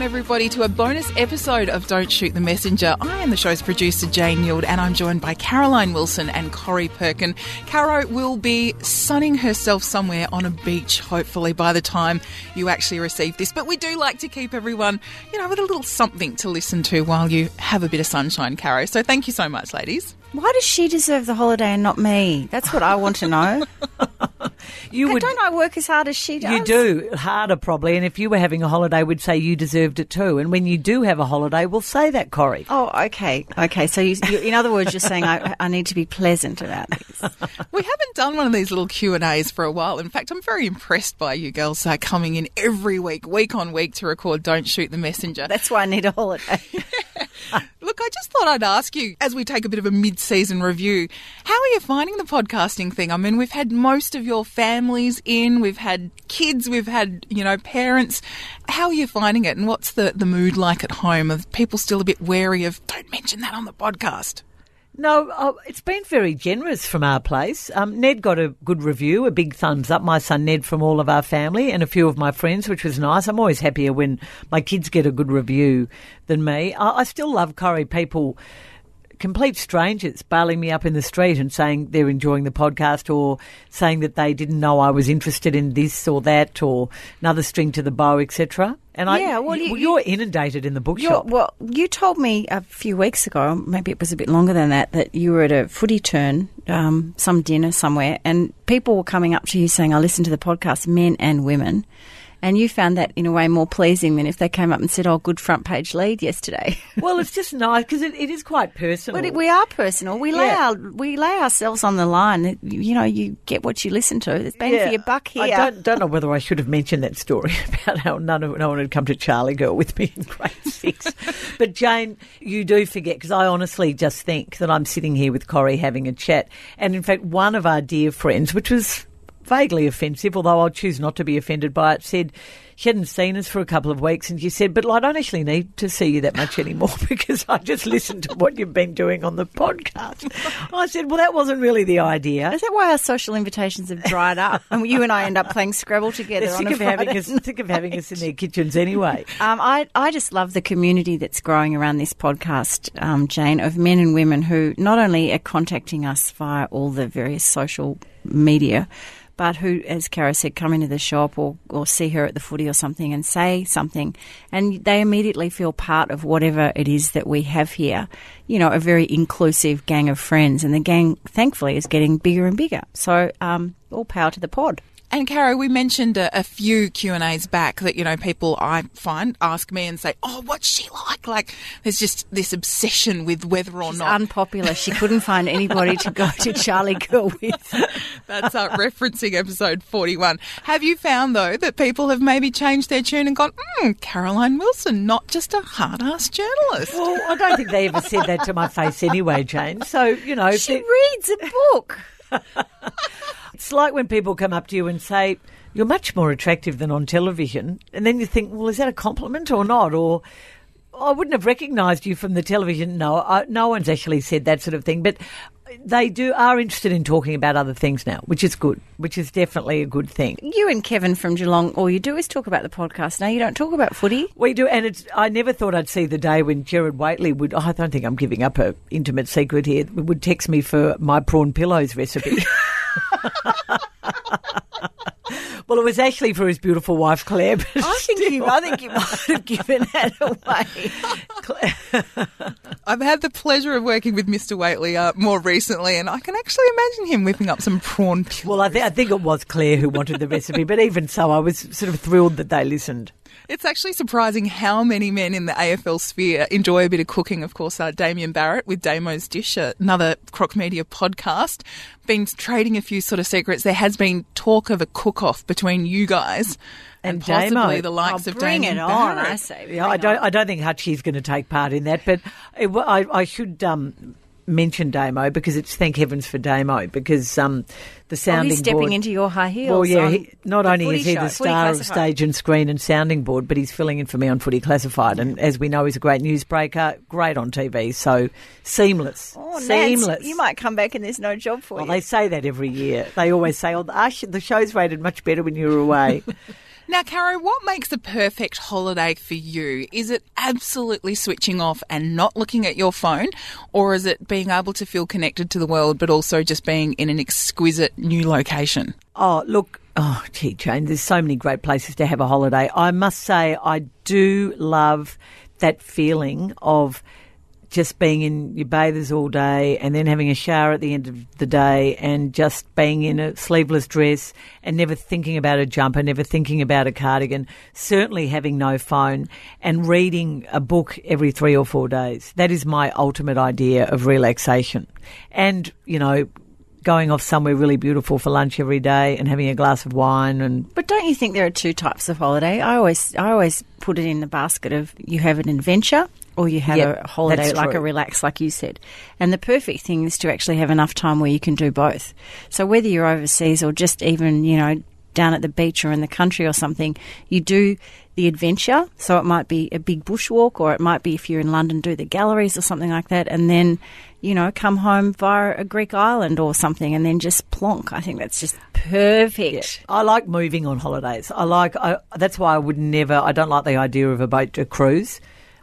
welcome everybody to a bonus episode of Don't Shoot the Messenger. I am the show's producer, Jane Yield, and I'm joined by Caroline Wilson and Corrie Perkin. Caro will be sunning herself somewhere on a beach, hopefully, by the time you actually receive this. But we do like to keep everyone, you know, with a little something to listen to while you have a bit of sunshine, Caro. So thank you so much, ladies. Why does she deserve the holiday and not me? That's what I want to know. You would. Don't I work as hard as she does? You do harder probably, and if you were having a holiday, we'd say you deserved it too. And when you do have a holiday, we'll say that, Corrie. Oh, okay, okay. So, you, you, in other words, you're saying I, I need to be pleasant about this. We haven't done one of these little Q and A's for a while. In fact, I'm very impressed by you girls uh, coming in every week, week on week, to record "Don't Shoot the Messenger." That's why I need a holiday. Look, I just thought I'd ask you as we take a bit of a mid-season review, how are you finding the podcasting thing? I mean, we've had most of your families in, we've had kids, we've had, you know, parents. How are you finding it and what's the, the mood like at home? Are people still a bit wary of don't mention that on the podcast? No, oh, it's been very generous from our place. Um, Ned got a good review, a big thumbs up. My son Ned from all of our family and a few of my friends, which was nice. I'm always happier when my kids get a good review than me. I, I still love curry people complete strangers bailing me up in the street and saying they're enjoying the podcast or saying that they didn't know I was interested in this or that or another string to the bow, etc. And Yeah, I, well, you- you're inundated in the bookshop. well, you told me a few weeks ago, maybe it was a bit longer than that, that you were at a footy turn, um, some dinner somewhere, and people were coming up to you saying, I listened to the podcast, men and women. And you found that in a way more pleasing than if they came up and said, "Oh, good front page lead yesterday." well, it's just nice because it, it is quite personal. But it, we are personal. We lay Yeah. our we lay ourselves on the line. You know, you get what you listen to. It's bang for your buck here. I don't, don't know whether I should have mentioned that story about how none of, no one had come to Charlie Girl with me in grade six. but Jane, you do forget because I honestly just think that I'm sitting here with Corrie having a chat. And in fact, one of our dear friends, which was vaguely offensive, although I'll choose not to be offended by it, said she hadn't seen us for a couple of weeks, and she said, "But I don't actually need to see you that much anymore because I just listened to what you've been doing on the podcast." I said, "Well, that wasn't really the idea." Is that why our social invitations have dried up? and you and I end up playing Scrabble together They're on sick a of having us, sick of having us in their kitchens anyway. Um, I, I just love the community that's growing around this podcast, um, Jane, of men and women who not only are contacting us via all the various social media, but who, as Caro said, come into the shop or, or see her at the footy or something and say something, and they immediately feel part of whatever it is that we have here. You know, a very inclusive gang of friends, and the gang, thankfully, is getting bigger and bigger. So, um, all power to the pod. And Caro, we mentioned a, a few Q and A's back that you know people I find ask me and say, "Oh, what's she like?" Like there's just this obsession with whether or She's not unpopular. She couldn't find anybody to go to Charlie Girl with. that's uh, referencing episode 41. Have you found though that people have maybe changed their tune and gone, "Hmm, Caroline Wilson, not just a hard-ass journalist." Well, I don't think they ever said that to my face anyway, Jane. So, you know, She reads a book. it's like when people come up to you and say, You're much more attractive than on television. And then you think, Well, is that a compliment or not? Or I wouldn't have recognised you from the television. No, I, no one's actually said that sort of thing. But they do are interested in talking about other things now, which is good, which is definitely a good thing. You and Kevin from Geelong, all you do is talk about the podcast. Now you don't talk about footy. We do, and it's, I never thought I'd see the day when Gerard Whateley would. I don't think I'm giving up a intimate secret here. Would text me for my prawn pillows recipe. well, it was actually for his beautiful wife Claire. But I think you. I think you might have given that away. I've had the pleasure of working with Mr. Whateley uh, more recently, and I can actually imagine him whipping up some prawn. pillows. well, I, th- I think it was Claire who wanted the recipe, but even so, I was sort of thrilled that they listened. It's actually surprising how many men in the AFL sphere enjoy a bit of cooking. Of course, uh, Damien Barrett with Damo's Dish, uh, another Croc Media podcast, been trading a few sort of secrets. There has been talk of a cook-off between you guys and, And possibly Damo. the likes Oh, of bring Damien it on, Barrett. I say. Yeah, I bring don't. on. I don't think Hutchie's going to take part in that, but it, I, I should um, mention Damo because it's thank heavens for Damo because um, the Oh, sounding he's stepping board. into your high heels. well, yeah. He, not only is he show, the star of stage and screen and sounding board, but he's filling in for me on Footy Classified, and as we know, he's a great newsbreaker, great on TV, so seamless, Oh, Nance, you might come back and there's no job for Well, you. they say that every year. They always say, "Oh, the, the show's rated much better when you were away." Now, Caro, what makes the perfect holiday for you? Is it absolutely switching off and not looking at your phone, or is it being able to feel connected to the world but also just being in an exquisite new location? Oh, look, oh, gee, Jane, there's so many great places to have a holiday. I must say, I do love that feeling of just being in your bathers all day and then having a shower at the end of the day and just being in a sleeveless dress and never thinking about a jumper, never thinking about a cardigan, certainly having no phone and reading a book every three or four days. That is my ultimate idea of relaxation. And, you know, going off somewhere really beautiful for lunch every day and having a glass of wine and But don't you think there are two types of holiday? I always I always put it in the basket of you have an adventure or you have Yep, a holiday like a relax like you said. And the perfect thing is to actually have enough time where you can do both. So whether you're overseas or just even, you know, down at the beach or in the country or something, you do the adventure. So it might be a big bushwalk or it might be if you're in London do the galleries or something like that and then you know, come home via a Greek island or something and then just plonk. I think that's just perfect. I like moving on holidays. I like. I, that's why I would never. I don't like the idea of a boat a cruise.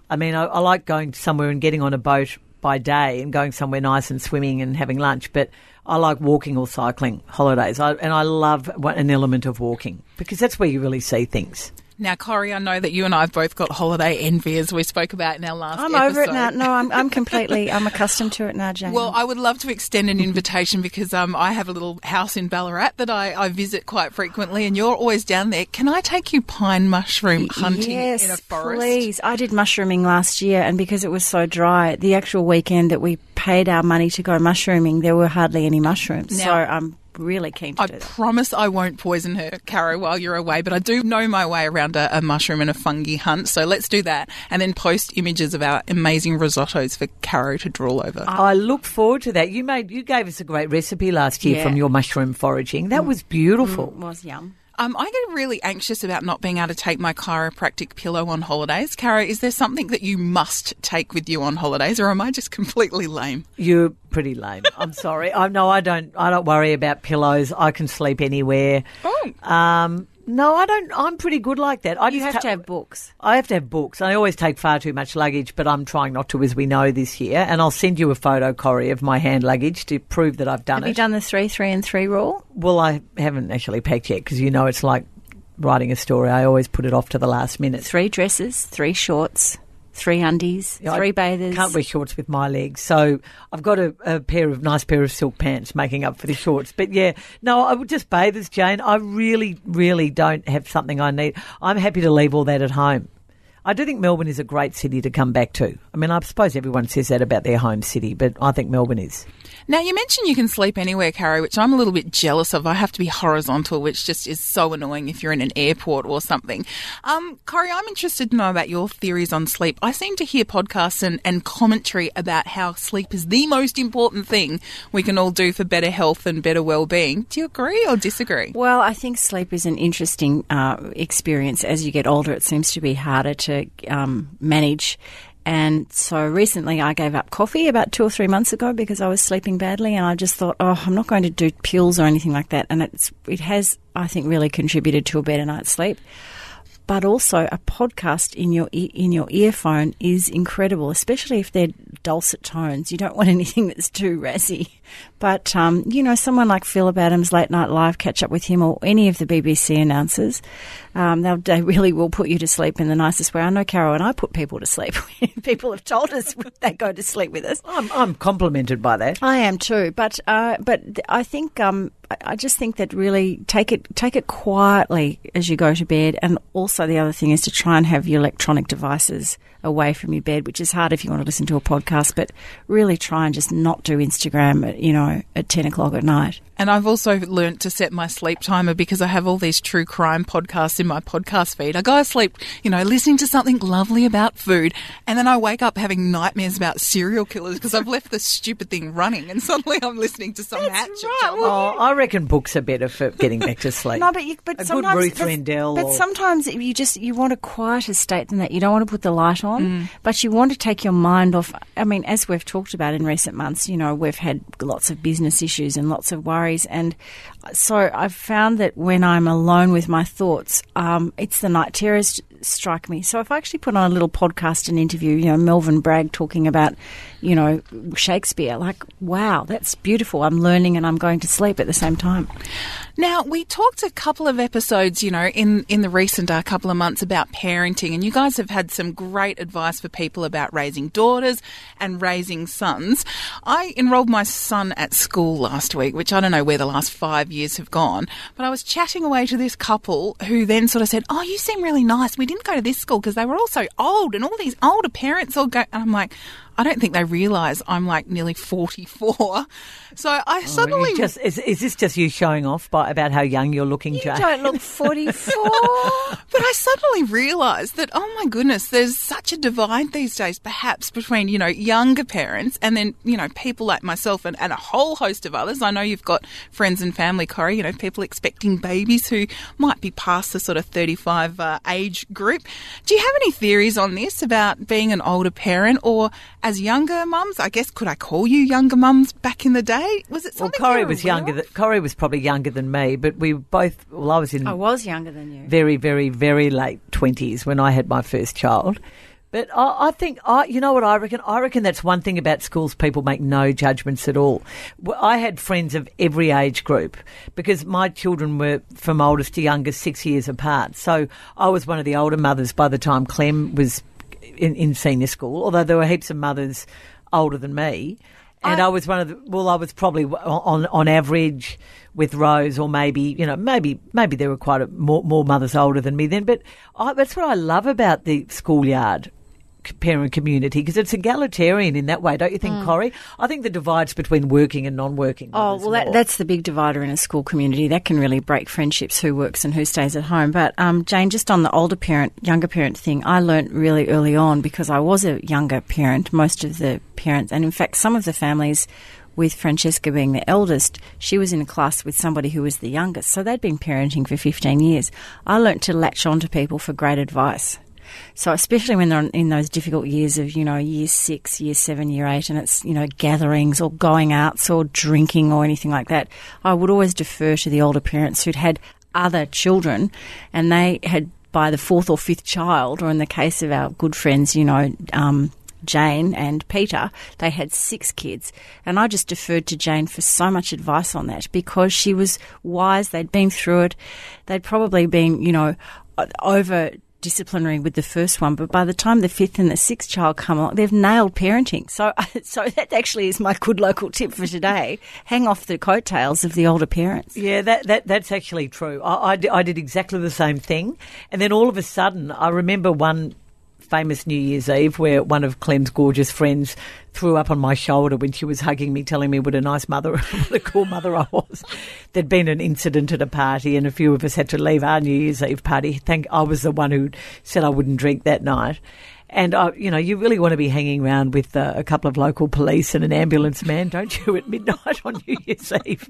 I mean, I, I like going somewhere and getting on a boat by day and going somewhere nice and swimming and having lunch. But I like walking or cycling holidays, I, and I love an element of walking because that's where you really see things. Now, Corrie, I know that you and I have both got holiday envy, as we spoke about in our last I'm episode. over it now. No, I'm, I'm completely, I'm accustomed to it now, Jane. Well, I would love to extend an invitation because um, I have a little house in Ballarat that I, I visit quite frequently, and you're always down there. Can I take you pine mushroom hunting yes, in a forest? please. I did mushrooming last year, and because it was so dry, the actual weekend that we paid our money to go mushrooming, there were hardly any mushrooms. Now- so I'm really keen to I do that. promise I won't poison her, Caro, while you're away, but I do know my way around a, a mushroom and a fungi hunt, so let's do that. And then post images of our amazing risottos for Caro to drool over. I look forward to that. You made. You gave us a great recipe last year Yeah. from your mushroom foraging. That was beautiful. It was yum. Um, I get really anxious about not being able to take my chiropractic pillow on holidays. Caro, is there something that you must take with you on holidays, or am I just completely lame? You're pretty lame. I'm sorry. I no, I don't. I don't worry about pillows. I can sleep anywhere. Oh. Um, no, I don't. I'm pretty good like that. I You just have ta- to have books. I have to have books. I always take far too much luggage, but I'm trying not to, as we know this year. And I'll send you a photo, Corrie, of my hand luggage to prove that I've done Have it. Have you done the three, three, and three rule? well, I haven't actually packed yet because you know it's like writing a story. I always put it off to the last minute. Three dresses, three shorts, three undies, Yeah, I three bathers. Can't wear shorts with my legs, so I've got a, a pair of nice pair of silk pants making up for the shorts. But yeah, no, I would just bathers, Jane. I really, really don't have something I need. I'm happy to leave all that at home. I do think Melbourne is a great city to come back to. I mean, I suppose everyone says that about their home city, but I think Melbourne is. Now, you mentioned you can sleep anywhere, Caro, which I'm a little bit jealous of. I have to be horizontal, which just is so annoying if you're in an airport or something. Um, Corrie, I'm interested to know about your theories on sleep. I seem to hear podcasts and, and commentary about how sleep is the most important thing we can all do for better health and better well-being. Do you agree or disagree? Well, I think sleep is an interesting uh, experience. As you get older, it seems to be harder to um, manage. And so recently I gave up coffee about two or three months ago because I was sleeping badly and I just thought, oh, I'm not going to do pills or anything like that. And it's, it has, I think, really contributed to a better night's sleep. But also a podcast in your in your earphone is incredible, especially if they're dulcet tones. You don't want anything that's too razzy. But um, you know, someone like Philip Adams, Late Night Live, catch up with him, or any of the BBC announcers, um, they'll- they really will put you to sleep in the nicest way. I know Carol and I put people to sleep. people have told us they go to sleep with us. I'm, I'm complimented by that. I am too, but uh, but I think um, I- I just think that really take it take it quietly as you go to bed, and also the other thing is to try and have your electronic devices away from your bed, which is hard if you want to listen to a podcast, but really try and just not do Instagram, at, you know, at ten o'clock at night. And I've also learnt to set my sleep timer because I have all these true crime podcasts in my podcast feed. I go to sleep, you know, listening to something lovely about food, and then I wake up having nightmares about serial killers because I've left this stupid thing running, and suddenly I'm listening to some hatchet. job. Oh, I reckon books are better for getting back to sleep. No, but you, but a good sometimes Ruth but, Rendell. But or- sometimes you just you want a quieter state than that. You don't want to put the light on, Mm. but you want to take your mind off. I mean, as we've talked about in recent months, you know, we've had lots of business issues and lots of worries, and so I've found that when I'm alone with my thoughts, um, it's the night terrors strike me. So if I actually put on a little podcast and interview, you know, Melvin Bragg talking about, you know, Shakespeare, like, wow, that's beautiful. I'm learning and I'm going to sleep at the same time. Now, we talked a couple of episodes, you know, in, in the recent uh, couple of months about parenting, and you guys have had some great advice for people about raising daughters and raising sons. I enrolled my son at school last week, which I don't know where the last five years have gone, but I was chatting away to this couple who then sort of said, Oh, you seem really nice. Didn't go to this school because they were all so old, and all these older parents all go. And I'm like, I don't think they realise I'm like nearly 44. So I Oh, suddenly just, is, is this just you showing off by about how young you're looking, You Jane? don't look 44. But I suddenly realised that, oh my goodness, there's such a divide these days, perhaps between, you know, younger parents and then, you know, people like myself and, and a whole host of others. I know you've got friends and family, Corrie, you know, people expecting babies who might be past the sort of 35 uh, age group. Do you have any theories on this about being an older parent or as younger mums? I guess, could I call you younger mums back in the day? Was it well, something Corrie you were was aware younger. of? Than, Corrie was probably younger than me, but we both. Well, I was in I was younger than you. very, very, very late twenties when I had my first child. But I, I think, I, you know what I reckon? I reckon that's one thing about schools. People make no judgments at all. I had friends of every age group because my children were from oldest to youngest six years apart. So I was one of the older mothers by the time Clem was in, in senior school. Although there were heaps of mothers older than me. And I- I, was one of the, well, I was probably on, on average with Rose, or maybe, you know, maybe, maybe there were quite a, more, more mothers older than me then. But I, that's what I love about the schoolyard parent community because it's egalitarian in that way, don't you think, Corrie? I think the divides between working and non-working. Mm. Oh, well, that, that's the big divider in a school community. That can really break friendships, who works and who stays at home. But, um, Jane, just on the older parent, younger parent thing, I learnt really early on because I was a younger parent, most of the parents, and in fact, some of the families with Francesca being the eldest, she was in a class with somebody who was the youngest. So they'd been parenting for 15 years. I learnt to latch on to people for great advice. So especially when they're in those difficult years of, you know, year six, year seven, year eight, and it's, you know, gatherings or going outs or drinking or anything like that, I would always defer to the older parents who'd had other children and they had by the fourth or fifth child, or in the case of our good friends, you know, um, Jane and Peter, they had six kids. And I just deferred to Jane for so much advice on that because she was wise. They'd been through it. They'd probably been, you know, over disciplinary with the first one, but by the time the fifth and the sixth child come along, they've nailed parenting. So, so that actually is my good local tip for today. Hang off the coattails of the older parents. Yeah, that, that that's actually true. I, I, I did exactly the same thing, and then all of a sudden, I remember one famous New Year's Eve where one of Clem's gorgeous friends threw up on my shoulder when she was hugging me, telling me what a nice mother, what a cool mother I was. There'd been an incident at a party, and a few of us had to leave our New Year's Eve party. Thank I was the one who said I wouldn't drink that night. And I, you know, you really want to be hanging around with uh, a couple of local police and an ambulance man, don't you, at midnight on New Year's Eve?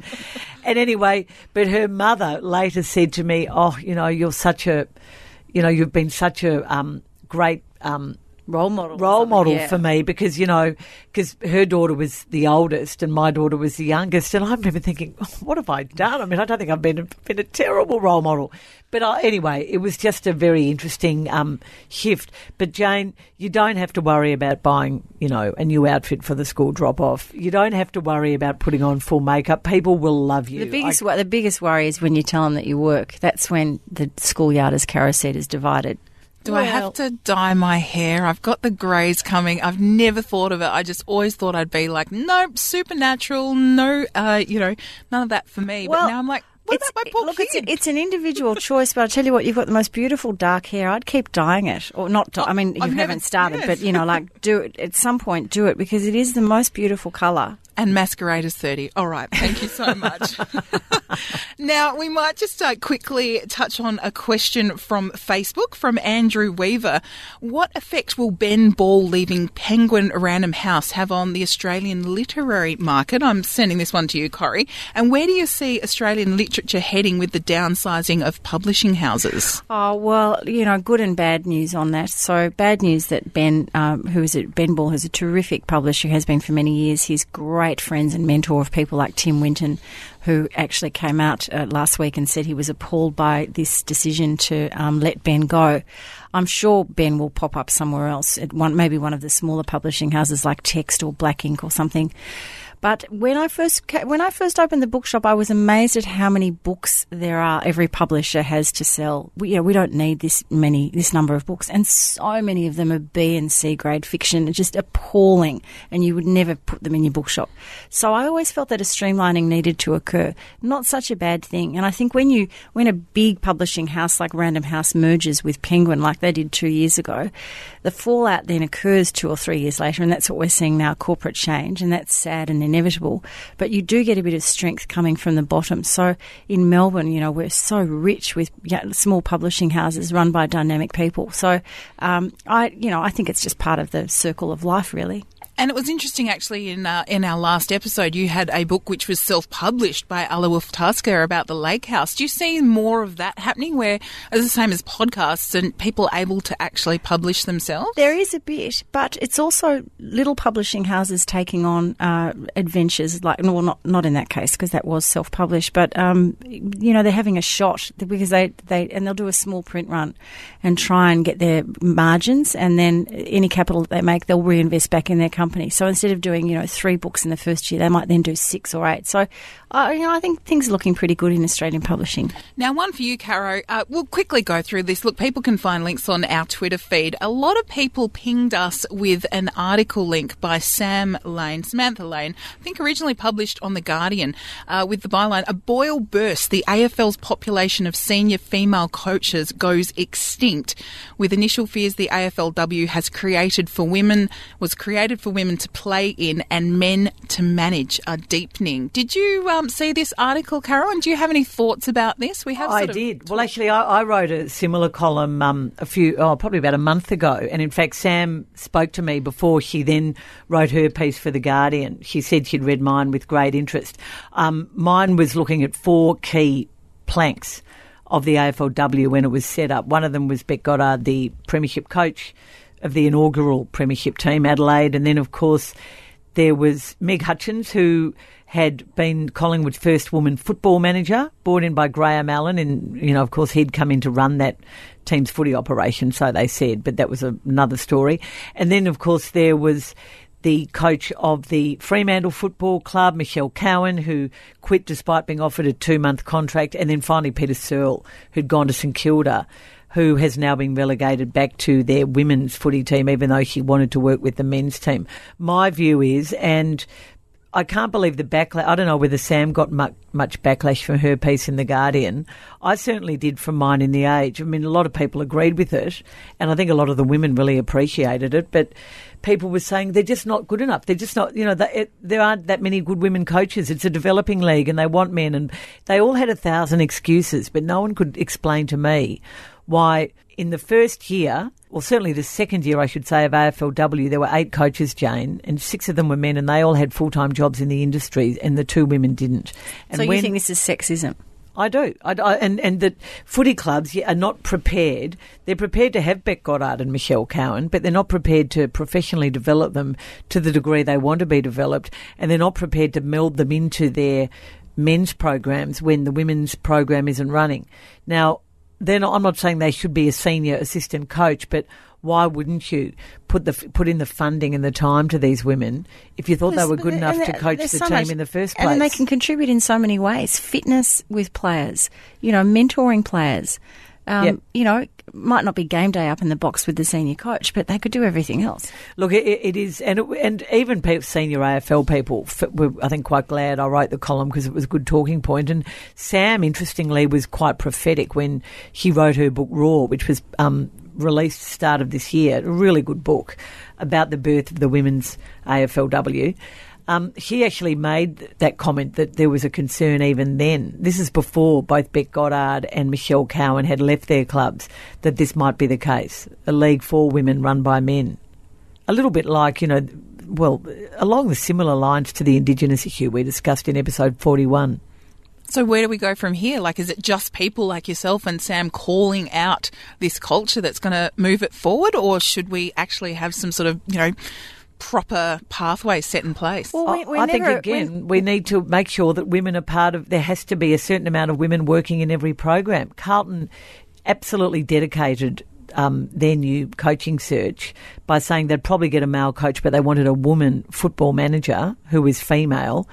And anyway, but her mother later said to me, "Oh, you know, you're such a, you know, you've been such a um, great." Um, Role model. role model Yeah. for me because you know because her daughter was the oldest and my daughter was the youngest and I remember thinking oh, what have I done I mean I don't think I've been a, been a terrible role model but I, anyway it was just a very interesting um, shift but Jane you don't have to worry about buying you know a new outfit for the school drop off you don't have to worry about putting on full makeup people will love you The biggest, I- the biggest worry is when you tell them that you work. That's when the schoolyard, as Caro said, is divided. Do I have to dye my hair? I've got the greys coming. I've never thought of it. I just always thought I'd be like, nope, supernatural, no, uh, you know, none of that for me. but now I'm like, what it's, about my poor look? It's, it's an individual choice, but I tell you what, you've got the most beautiful dark hair. I'd keep dyeing it, or not. Dye, I mean, you I've haven't started, yes. but you know, like do it at some point. Do it because it is the most beautiful colour. And Masquerade is 30. All right. Thank you so much. now, we might just uh, quickly touch on a question from Facebook from Andrew Weaver. What effect will Ben Ball leaving Penguin Random House have on the Australian literary market? I'm sending this one to you, Corrie. And where do you see Australian literature heading with the downsizing of publishing houses? Oh, well, you know, good and bad news on that. So, bad news that Ben, um, who is a, Ben Ball, who's a terrific publisher, has been for many years. He's great friends and mentor of people like Tim Winton, who actually came out uh, last week and said he was appalled by this decision to um, let Ben go. I'm sure Ben will pop up somewhere else at one, maybe one of the smaller publishing houses like Text or Black Inc. or something. But when I first when I first opened the bookshop, I was amazed at how many books there are. Every publisher has to sell. We, you know, we don't need this many, this number of books, and so many of them are B and C grade fiction. It's just appalling, and you would never put them in your bookshop. So I always felt that a streamlining needed to occur. Not such a bad thing, and I think when you when a big publishing house like Random House merges with Penguin, like they did two years ago, the fallout then occurs two or three years later, and that's what we're seeing now: corporate change, and that's sad and inevitable, but you do get a bit of strength coming from the bottom. So in Melbourne, you know, we're so rich with small publishing houses run by dynamic people. So um, I, you know, I think it's just part of the circle of life, really. And it was interesting, actually, in uh, in our last episode, you had a book which was self published by Alawulf Tasker about the lake house. Do you see more of that happening, where it's the same as podcasts and people able to actually publish themselves? There is a bit, but it's also little publishing houses taking on uh, adventures. Like, well, not not in that case because that was self published, but um, you know they're having a shot because they they and they'll do a small print run and try and get their margins, and then any capital that they make, they'll reinvest back in their company company. So instead of doing, you know, three books in the first year, they might then do six or eight. So, uh, you know, I think things are looking pretty good in Australian publishing. Now, one for you, Caro. Uh, we'll quickly go through this. Look, people can find links on our Twitter feed. A lot of people pinged us with an article link by Sam Lane, Samantha Lane, I think originally published on The Guardian, uh, with the byline, A boil burst. The AFL's population of senior female coaches goes extinct, with initial fears the AFLW has created for women, was created for women to play in and men to manage are deepening. Did you um, see this article, Carol? And do you have any thoughts about this? We have. I did. Well, actually, I, I, wrote a similar column um, a few, oh, probably about a month ago. And in fact, Sam spoke to me before she then wrote her piece for the Guardian. She said she'd read mine with great interest. Um, mine was looking at four key planks of the AFLW when it was set up. One of them was Bec Goddard, the premiership coach of the inaugural Premiership team, Adelaide, and then of course there was Meg Hutchins, who had been Collingwood's first woman football manager, brought in by Graeme Allan, and you know, of course, he'd come in to run that team's footy operation, so they said, but that was another story. And then, of course, there was the coach of the Fremantle Football Club, Michelle Cowan, who quit despite being offered a two month contract, and then finally Peta Searle, who'd gone to St Kilda who has now been relegated back to their women's footy team, even though she wanted to work with the men's team. My view is, and I can't believe the backlash. I don't know whether Sam got much, much backlash from her piece in The Guardian. I certainly did from mine in The Age. I mean, a lot of people agreed with it, and I think a lot of the women really appreciated it, but people were saying they're just not good enough. They're just not, you know, it, there aren't that many good women coaches. It's a developing league and they want men, and they all had a thousand excuses, but no one could explain to me why in the first year, well, certainly the second year, I should say, of AFLW, there were eight coaches, Jane, and six of them were men, and they all had full time jobs in the industry, and the two women didn't. And so you when, think this is sexism? I do. I, I, and, and that footy clubs are not prepared. They're prepared to have Bec Goddard and Michelle Cowan, but they're not prepared to professionally develop them to the degree they want to be developed, and they're not prepared to meld them into their men's programs when the women's program isn't running. Now, then I'm not saying they should be a senior assistant coach, but why wouldn't you put the put in the funding and the time to these women if you thought they were good enough to coach the so team much, in the first place? And they can contribute in so many ways: fitness with players, you know, mentoring players. Um, yep. You know, might not be game day up in the box with the senior coach, but they could do everything else. Look, it, it is, and it, and even senior AFL people were, I think, quite glad I wrote the column because it was a good talking point. And Sam, interestingly, was quite prophetic when she wrote her book Raw, which was um, released start of this year. A really good book about the birth of the women's AFLW. Um, she actually made that comment that there was a concern even then. This is before both Bec Goddard and Michelle Cowan had left their clubs, that this might be the case. A league for women run by men. A little bit like, you know, well, along the similar lines to the Indigenous issue we discussed in episode 41. So where do we go from here? Like, is it just people like yourself and Sam calling out this culture that's going to move it forward, or should we actually have some sort of, you know, proper pathway set in place? Well, we, we I never, think again we need to make sure that women are part of. There has to be a certain amount of women working in every program. Carlton absolutely dedicated um, their new coaching search by saying they'd probably get a male coach, but they wanted a woman football manager who is female.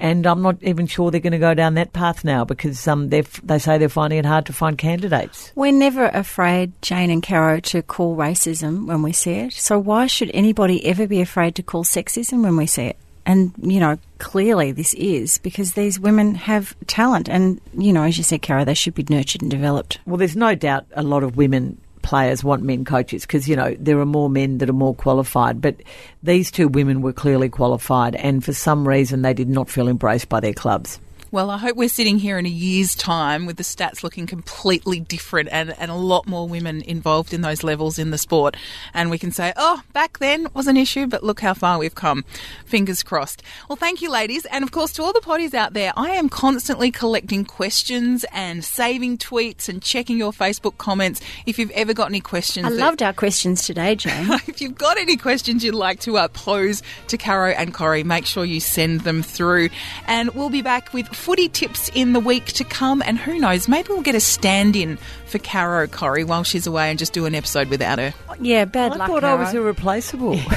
And I'm not even sure they're going to go down that path now because um, they they say they're finding it hard to find candidates. We're never afraid, Jane and Caro, to call racism when we see it. So why should anybody ever be afraid to call sexism when we see it? And, you know, clearly this is because these women have talent. And, you know, as you said, Caro, they should be nurtured and developed. Well, there's no doubt a lot of women players want men coaches because you know there are more men that are more qualified. But these two women were clearly qualified and for some reason they did not feel embraced by their clubs Well, I hope we're sitting here in a year's time with the stats looking completely different and, and a lot more women involved in those levels in the sport. And we can say, oh, back then was an issue, but look how far we've come. Fingers crossed. Well, thank you, ladies. And of course, to all the potties out there, I am constantly collecting questions and saving tweets and checking your Facebook comments. If you've ever got any questions, I that- loved our questions today, Jane. if you've got any questions you'd like to uh, pose to Caro and Corrie, make sure you send them through. And we'll be back with footy tips in the week to come. And who knows, maybe we'll get a stand in for Caro Corrie while she's away and just do an episode without her. yeah, bad I luck. I thought I was Caro. irreplaceable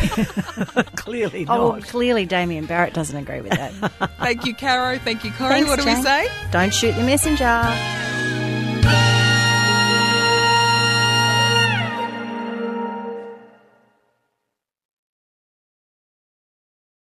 clearly not Oh, well, clearly Damien Barrett doesn't agree with that. Thank you, Caro. Thank you, Corrie. Thanks, what do we say? Don't shoot the messenger.